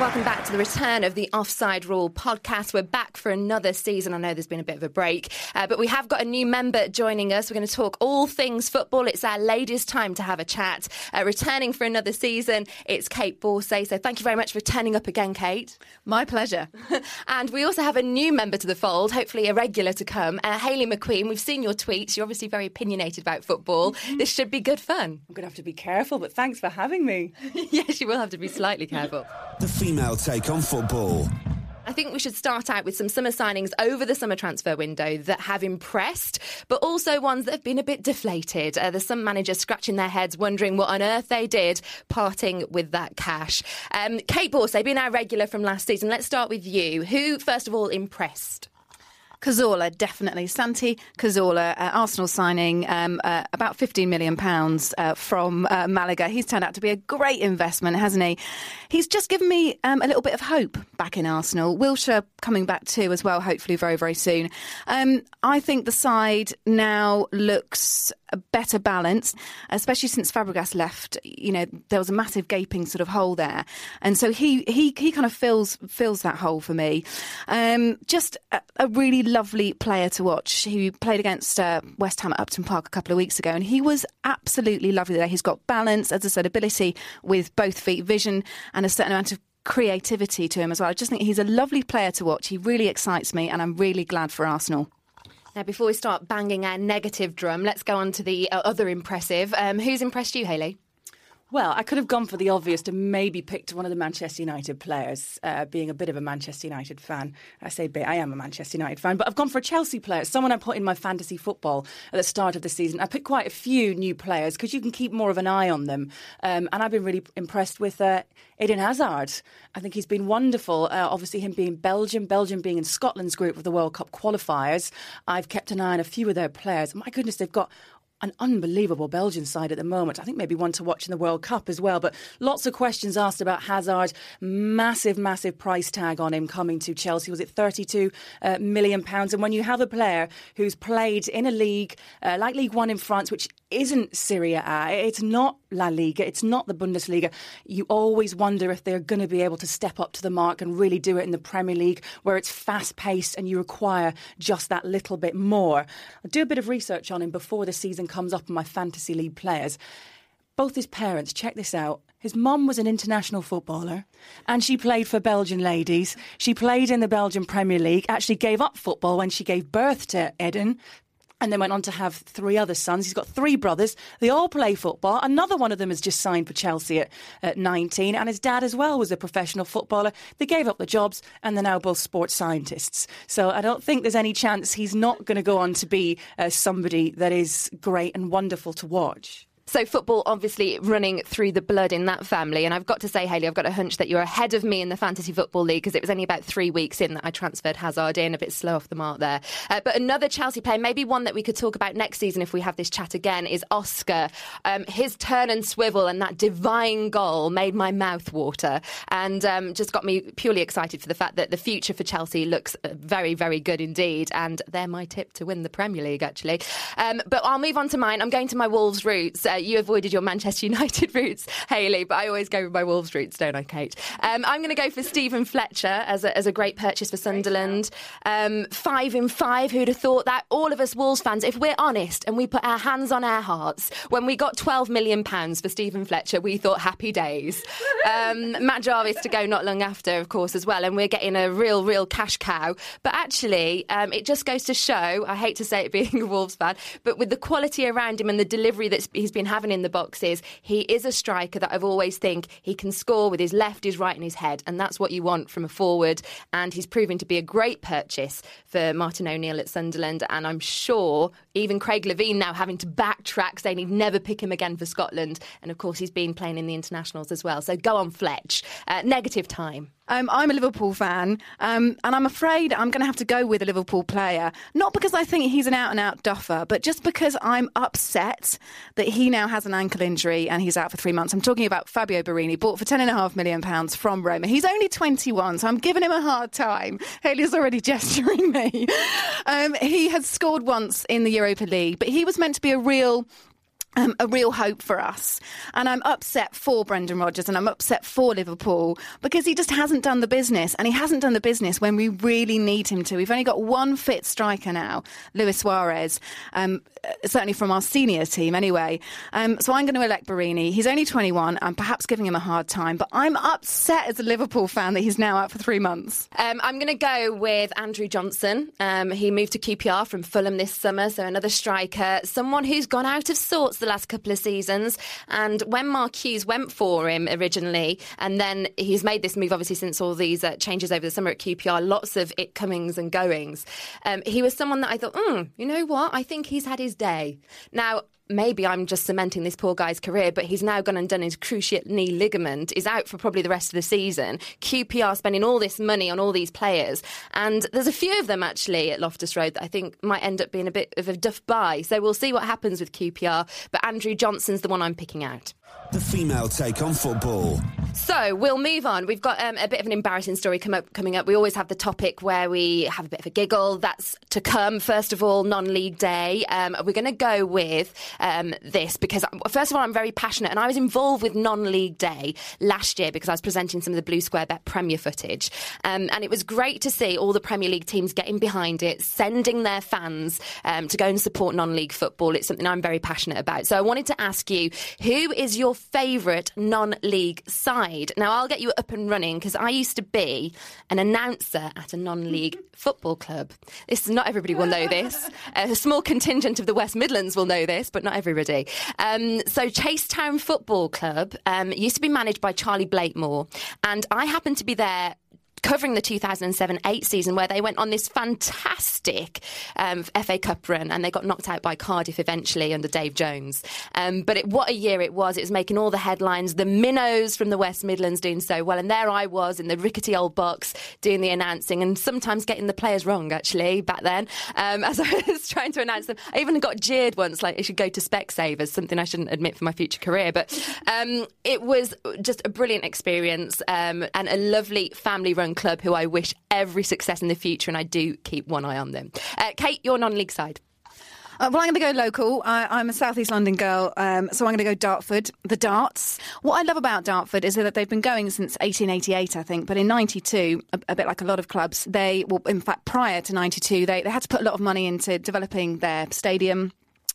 Welcome back to the return of the Offside Rule podcast. We're back for another season. I know there's been a bit of a break, uh, but we have got a new member joining us. We're going to talk all things football. It's our ladies' time to have a chat. Uh, returning for another season, it's Kait Borsay. So thank you very much for turning up again, Kait. My pleasure. and we also have a new member to the fold, hopefully a regular to come, uh, Hayley McQueen. We've seen your tweets. You're obviously very opinionated about football. This should be good fun. I'm going to have to be careful, but thanks for having me. yes, you will have to be slightly careful. Female take on football. I think we should start out with some summer signings over the summer transfer window that have impressed, but also ones that have been a bit deflated. Uh, there's some managers scratching their heads, wondering what on earth they did parting with that cash. Um, Kait Borsay, being our regular from last season, let's start with you. Who, first of all, impressed? Cazorla, definitely. Santi Cazorla, uh, Arsenal signing um, uh, about £15 million uh, from uh, Malaga. He's turned out to be a great investment, hasn't he? He's just given me um, a little bit of hope back in Arsenal. Wilshere coming back too, as well, hopefully very, very soon. Um, I think the side now looks better balanced, especially since Fabregas left. You know, there was a massive gaping sort of hole there, and so he he he kind of fills fills that hole for me. Um, just a, a, really lovely player to watch. He played against uh, West Ham at Upton Park a couple of weeks ago, and he was absolutely lovely there. He's got balance, as I said, ability with both feet, vision, and a certain amount of creativity to him as well. I just think he's a lovely player to watch. He really excites me, and I'm really glad for Arsenal. Now, before we start banging our negative drum, let's go on to the uh, other impressive. Um, who's impressed you, Hayley? Well, I could have gone for the obvious to maybe picked one of the Manchester United players, uh, being a bit of a Manchester United fan. I say bit, I am a Manchester United fan, but I've gone for a Chelsea player, someone I put in my fantasy football at the start of the season. I picked quite a few new players because you can keep more of an eye on them. Um, and I've been really impressed with uh, Eden Hazard. I think he's been wonderful. Uh, obviously, him being Belgium, Belgium being in Scotland's group of the World Cup qualifiers. I've kept an eye on a few of their players. My goodness, they've got an unbelievable Belgian side at the moment. I think maybe one to watch in the World Cup as well. But lots of questions asked about Hazard. Massive, massive price tag on him coming to Chelsea. Was it 32 uh, million pounds? And when you have a player who's played in a league uh, like League One in France, which isn't Serie A it's not La Liga, it's not the Bundesliga, you always wonder if they're going to be able to step up to the mark and really do it in the Premier League, where it's fast paced and you require just that little bit more. I do a bit of research on him before the season comes up in my fantasy league players. Both his parents, check this out. His mum was an international footballer and she played for Belgian ladies. She played in the Belgian Premier League, actually gave up football when she gave birth to Eden, and then went on to have three other sons. He's got three brothers. They all play football. Another one of them has just signed for Chelsea at, at 19, and his dad as well was a professional footballer. They gave up the jobs, and they're now both sports scientists. So I don't think there's any chance he's not going to go on to be uh, somebody that is great and wonderful to watch. So football, obviously, running through the blood in that family. And I've got to say, Hayley, I've got a hunch that you're ahead of me in the fantasy football league because it was only about three weeks in that I transferred Hazard in, a bit slow off the mark there. Uh, but another Chelsea player, maybe one that we could talk about next season if we have this chat again, is Oscar. Um, his turn and swivel and that divine goal made my mouth water and um, just got me purely excited for the fact that the future for Chelsea looks uh, very, very good indeed. And they're my tip to win the Premier League, actually. Um, but I'll move on to mine. I'm going to my Wolves roots. Uh, you avoided your Manchester United roots, Hayley, but I always go with my Wolves roots, don't I, Kait? Um, I'm going to go for Stephen Fletcher as a, as a great purchase for Sunderland. Um, five in five, who'd have thought that? All of us Wolves fans, if we're honest and we put our hands on our hearts, when we got £12 million for Stephen Fletcher, we thought happy days. Um, Matt Jarvis to go not long after, of course, as well, and we're getting a real, real cash cow. But actually, um, it just goes to show, I hate to say it being a Wolves fan, but with the quality around him and the delivery that he's been having in the boxes, he is a striker that I've always think he can score with his left, his right, and his head, and that's what you want from a forward. And he's proven to be a great purchase for Martin O'Neill at Sunderland, and I'm sure even Craig Levein now having to backtrack, saying he'd never pick him again for Scotland, and of course he's been playing in the internationals as well. So go on, Fletch. Uh, negative time. Um, I'm a Liverpool fan, um, and I'm afraid I'm going to have to go with a Liverpool player. Not because I think he's an out and out duffer, but just because I'm upset that he now has an ankle injury and he's out for three months. I'm talking about Fabio Borini, bought for £10.5 million from Roma. He's only 21, so I'm giving him a hard time. Hayley's already gesturing me. Um, he has scored once in the Europa League, but he was meant to be a real um, a real hope for us. And I'm upset for Brendan Rodgers and I'm upset for Liverpool because he just hasn't done the business. And he hasn't done the business when we really need him to. We've only got one fit striker now, Luis Suarez, um, certainly from our senior team anyway. Um, so I'm going to elect Borini. He's only 21. I'm perhaps giving him a hard time, but I'm upset as a Liverpool fan that he's now out for three months. Um, I'm going to go with Andrew Johnson. Um, he moved to QPR from Fulham this summer, so another striker, someone who's gone out of sorts the last couple of seasons. And when Mark Hughes went for him originally, and then he's made this move obviously since all these uh, changes over the summer at QPR, lots of it comings and goings. Um, he was someone that I thought, mm, you know what? I think he's had his day. Now, maybe I'm just cementing this poor guy's career, but he's now gone and done his cruciate knee ligament, is out for probably the rest of the season. QPR spending all this money on all these players, and there's a few of them actually at Loftus Road that I think might end up being a bit of a duff buy. So we'll see what happens with QPR, but Andrew Johnson's the one I'm picking out. The female take on football. So we'll move on. We've got um, a bit of an embarrassing story come up, coming up. We always have the topic where we have a bit of a giggle. That's to come. First of all, non-league day. Um, we're going to go with um, this because, first of all, I'm very passionate, and I was involved with non-league day last year because I was presenting some of the Blue Square Bet Premier footage, um, and it was great to see all the Premier League teams getting behind it, sending their fans um, to go and support non-league football. It's something I'm very passionate about. So I wanted to ask you, who is your favourite non-league side? Now I'll get you up and running because I used to be an announcer at a non-league football club. This not everybody will know this. A small contingent of the West Midlands will know this, but not everybody. Um, so Chasetown Football Club um, used to be managed by Charlie Blakemore, and I happened to be there covering the 2007 8 season where they went on this fantastic um, FA Cup run and they got knocked out by Cardiff eventually under Dave Jones. Um, but it, what a year it was. It was making all the headlines. The Minnows from the West Midlands doing so well. And there I was in the rickety old box doing the announcing and sometimes getting the players wrong, actually, back then, um, as I was trying to announce them. I even got jeered once, like, it should go to Specsavers, something I shouldn't admit for my future career. But um, it was just a brilliant experience um, and a lovely family run club who I wish every success in the future, and I do keep one eye on them. Uh, Kait, your non-league side. Uh, well, I'm going to go local. I, am a South East London girl, um, so I'm going to go Dartford. The Darts. What I love about Dartford is that they've been going since 1888, I think. But in '92, a, a, bit like a lot of clubs, they well, in fact, prior to '92, they, they had to put a lot of money into developing their stadium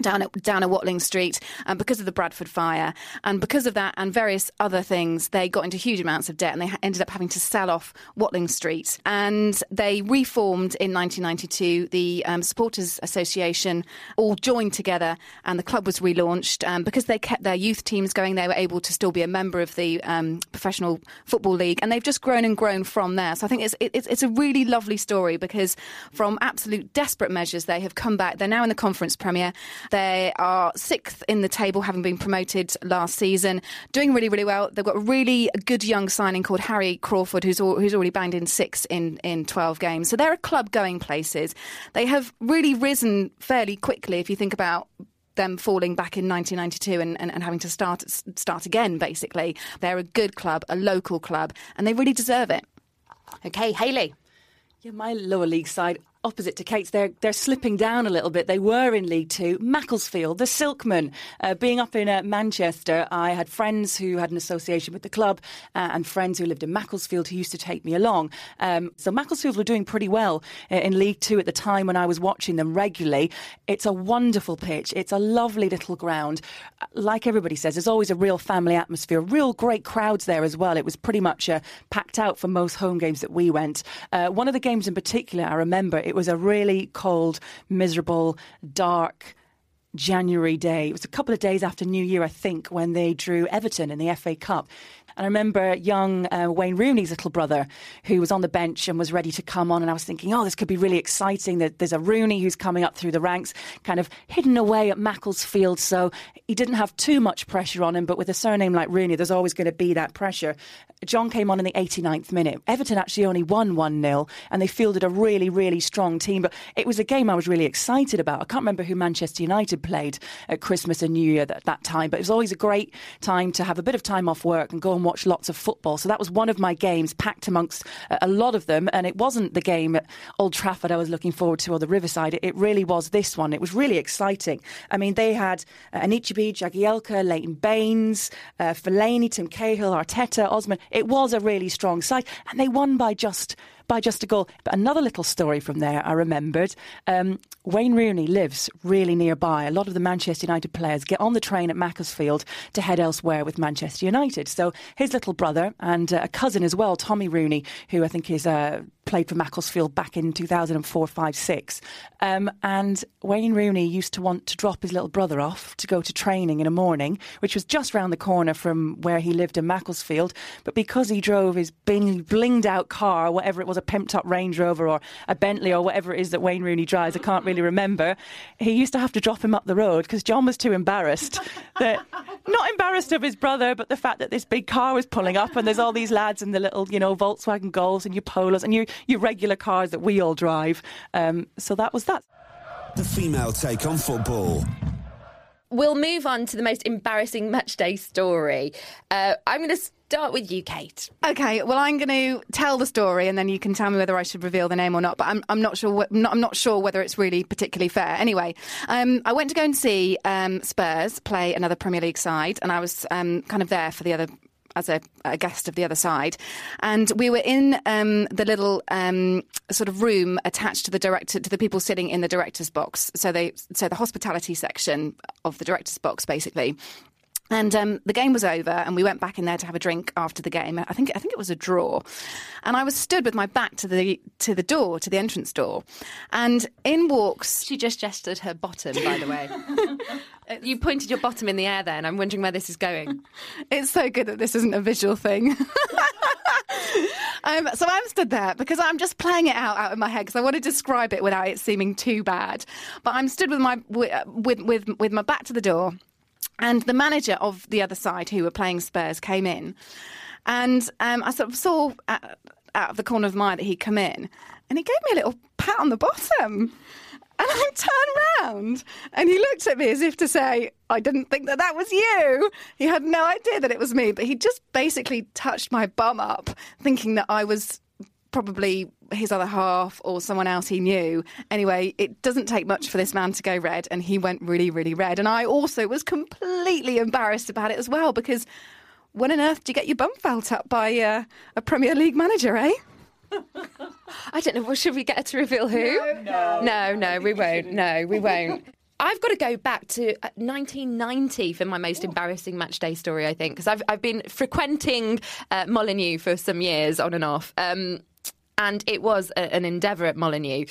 down at down at Watling Street um, because of the Bradford fire and because of that and various other things they got into huge amounts of debt and they ha- ended up having to sell off Watling Street. And they reformed in 1992 the um, supporters association all joined together and the club was relaunched um, because they kept their youth teams going they were able to still be a member of the um, professional football league and they've just grown and grown from there. So I think it's, it's it's a really lovely story because from absolute desperate measures they have come back. They're now in the conference premier They are sixth in the table, having been promoted last season, doing really, really well. They've got a really good young signing called Harry Crawford, who's al- who's already banged in six in in twelve games. So they're a club going places. They have really risen fairly quickly. If you think about them falling back in 1992 and, and, and, having to start start again. Basically, they're a good club, a local club, and they really deserve it. Okay, Hayley. Yeah, my lower league side opposite to Kait's, they're they're slipping down a little bit. They were in League Two. Macclesfield, the Silkmen, uh, being up in uh, Manchester, I had friends who had an association with the club uh, and friends who lived in Macclesfield who used to take me along. Um, so Macclesfield were doing pretty well uh, in League Two at the time when I was watching them regularly. It's a wonderful pitch. It's a lovely little ground. Uh, like everybody says, there's always a real family atmosphere. Real great crowds there as well. It was pretty much uh, packed out for most home games that we went. one of the games in particular, I remember it was a really cold, miserable, dark, January day. It was a couple of days after New Year, I think, when they drew Everton in the FA Cup. And I remember young uh, Wayne Rooney's little brother who was on the bench and was ready to come on. And I was thinking, oh, this could be really exciting. There's a Rooney who's coming up through the ranks, kind of hidden away at Macclesfield. So he didn't have too much pressure on him. But with a surname like Rooney, there's always going to be that pressure. John came on in the 89th minute. Everton actually only won 1 0, and they fielded a really, really strong team. But it was a game I was really excited about. I can't remember who Manchester United played at Christmas and New Year at that time, but it was always a great time to have a bit of time off work and go and watch lots of football. So that was one of my games, packed amongst a lot of them. And it wasn't the game at Old Trafford I was looking forward to or the Riverside. It really was this one. It was really exciting. I mean, they had uh, Anichebe, Jagielka, Leighton Baines, uh, Fellaini, Tim Cahill, Arteta, Osman. It was a really strong side, and they won by just by just a goal. But another little story from there I remembered. Um, Wayne Rooney lives really nearby. A lot of the Manchester United players get on the train at Macclesfield to head elsewhere with Manchester United. So his little brother and uh, a cousin as well, Tommy Rooney, who I think is uh, played for Macclesfield back in 2004, 5, 6. Um, and Wayne Rooney used to want to drop his little brother off to go to training in a morning, which was just round the corner from where he lived in Macclesfield. But because he drove his bling, blinged out car, whatever it was, a pimped up Range Rover or a Bentley or whatever it is that Wayne Rooney drives, I can't really remember, he used to have to drop him up the road because John was too embarrassed that not embarrassed of his brother, but the fact that this big car was pulling up and there's all these lads in the little, you know, Volkswagen Golfs and your Polos and you your regular cars that we all drive. Um, so that was that. The female take on football. We'll move on to the most embarrassing match day story. Uh, I'm going to start with you, Kait. Okay, well, I'm going to tell the story, and then you can tell me whether I should reveal the name or not. But I'm, I'm not sure. Wh- not, I'm not sure whether it's really particularly fair. Anyway, um, I went to go and see um, Spurs play another Premier League side, and I was um, kind of there for the other as a, a, guest of the other side, and we were in um, the little um, sort of room attached to the director to the people sitting in the director's box. So they so the hospitality section of the director's box basically. And um, the game was over, and we went back in there to have a drink after the game. I think I think it was a draw, and I was stood with my back to the to the door, to the entrance door, and in walks. She just gestured her bottom, by the way. you pointed your bottom in the air there, and I'm wondering where this is going. It's so good that this isn't a visual thing. um, so I'm stood there because I'm just playing it out out in my head because I want to describe it without it seeming too bad. But I'm stood with my with with with my back to the door and the manager of the other side, who were playing Spurs, came in. And um, I sort of saw at, out of the corner of my eye that he'd come in. And he gave me a little pat on the bottom. And I turned round and he looked at me as if to say, I didn't think that that was you. He had no idea that it was me, but he just basically touched my bum up, thinking that I was probably his other half or someone else he knew. Anyway, it doesn't take much for this man to go red, and he went really, really red. And I also was completely embarrassed about it as well because when on earth do you get your bum felt up by uh, a Premier League manager, eh? I don't know. Well, should we get her to reveal who? No, no, no, no we won't. No, we won't. I've got to go back to 1990 uh, for my most embarrassing match day story, I think, because I've, I've been frequenting uh, Molineux for some years on and off. Um, and it was a, an endeavour at Molineux.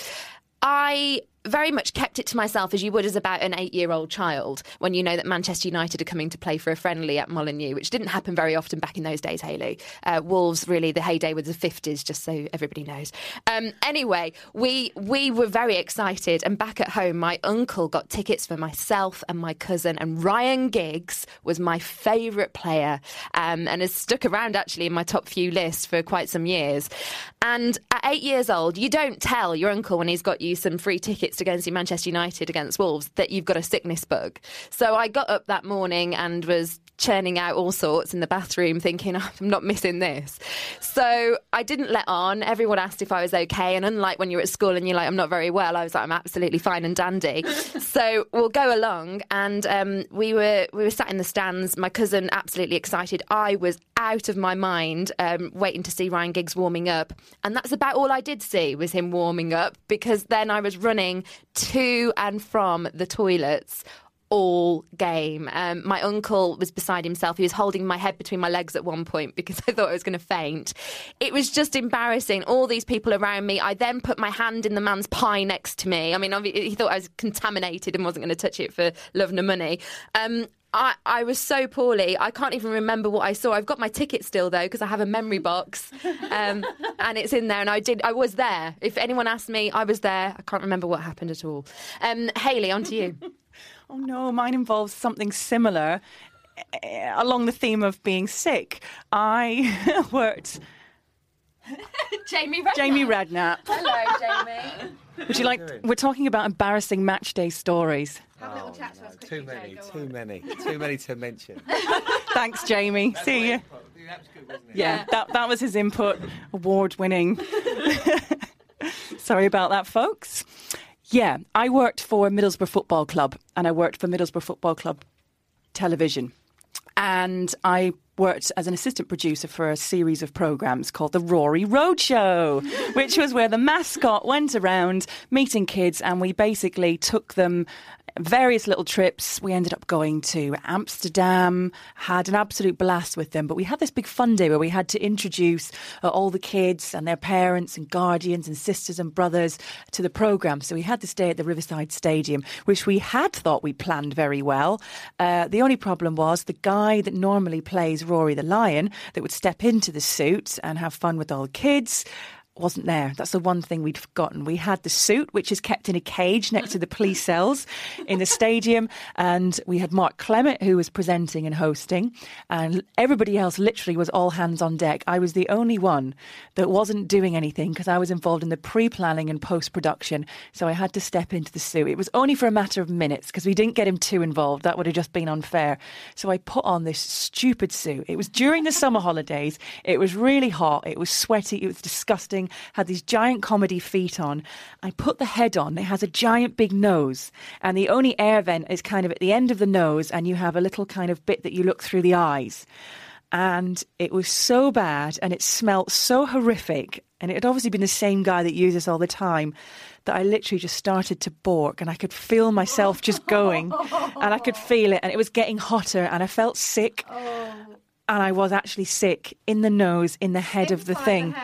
I very much kept it to myself as you would as about an eight year old child when you know that Manchester United are coming to play for a friendly at Molineux, which didn't happen very often back in those days, Hayley. Uh, Wolves, really, the heyday was the 50s, just so everybody knows. Um, anyway, we, we were very excited, and back at home, my uncle got tickets for myself and my cousin, and Ryan Giggs was my favourite player um, and has stuck around actually in my top few lists for quite some years. And at eight years old, you don't tell your uncle when he's got you some free tickets see Manchester United against Wolves that you've got a sickness bug. So I got up that morning and was churning out all sorts in the bathroom, thinking, oh, I'm not missing this. So I didn't let on. Everyone asked if I was okay. And unlike when you're at school and you're like, I'm not very well, I was like, I'm absolutely fine and dandy. so we'll go along. And um, we were we were sat in the stands. My cousin absolutely excited. I was out of my mind, um, waiting to see Ryan Giggs warming up. And that's about all I did see was him warming up because then I was running to and from the toilets all game. Um, my uncle was beside himself. He was holding my head between my legs at one point because I thought I was going to faint. It was just embarrassing. All these people around me. I then put my hand in the man's pie next to me. I mean, he thought I was contaminated and wasn't going to touch it for love nor money. Um, I, I was so poorly. I can't even remember what I saw. I've got my ticket still though because I have a memory box, um, and it's in there. And I did. I was there. If anyone asked me, I was there. I can't remember what happened at all. Um, Hayley, on to you. Oh no, mine involves something similar eh, along the theme of being sick. I worked. Jamie Redknapp. Jamie Redknapp. Hello, Jamie. Would you like? We're talking about embarrassing match day stories. Have a little chat to us quickly, Too many, Jay, too on. many, too many to mention. Thanks, Jamie. See you. Yeah, that that was his input. Award winning. Sorry about that, folks. Yeah, I worked for Middlesbrough Football Club and I worked for Middlesbrough Football Club television. And I worked as an assistant producer for a series of programs called the Roary Roadshow, which was where the mascot went around meeting kids and we basically took them various little trips. We ended up going to Amsterdam, had an absolute blast with them. But we had this big fun day where we had to introduce uh, all the kids and their parents and guardians and sisters and brothers to the programme. So we had this day at the Riverside Stadium, which we had thought we planned very well. Uh, the only problem was the guy that normally plays Roary the Lion, that would step into the suit and have fun with all the kids wasn't there. That's the one thing we'd forgotten. We had the suit, which is kept in a cage next to the police cells in the stadium, and we had Mark Clemmit, who was presenting and hosting, and everybody else literally was all hands on deck. I was the only one that wasn't doing anything because I was involved in the pre planning and post production, so I had to step into the suit. It was only for a matter of minutes because we didn't get him too involved. That would have just been unfair. So I put on this stupid suit. It was during the summer holidays. It was really hot. It was sweaty. It was disgusting had these giant comedy feet on. I put the head on. It has a giant big nose, and the only air vent is kind of at the end of the nose, and you have a little kind of bit that you look through the eyes. And it was so bad, and it smelt so horrific. And it had obviously been the same guy that uses all the time that I literally just started to bork and I could feel myself just going and I could feel it and it was getting hotter and I felt sick and I was actually sick in the nose, in the head of the thing.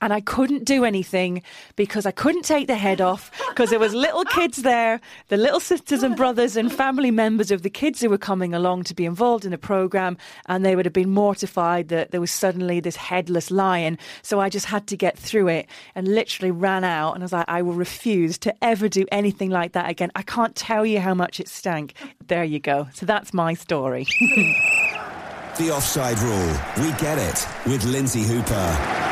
And I couldn't do anything because I couldn't take the head off because there was little kids there, the little sisters and brothers and family members of the kids who were coming along to be involved in the program, and they would have been mortified that there was suddenly this headless lion. So I just had to get through it and literally ran out. And I was like, I will refuse to ever do anything like that again. I can't tell you how much it stank. There you go. So that's my story. The offside rule. We get it with Lynsey Hooper.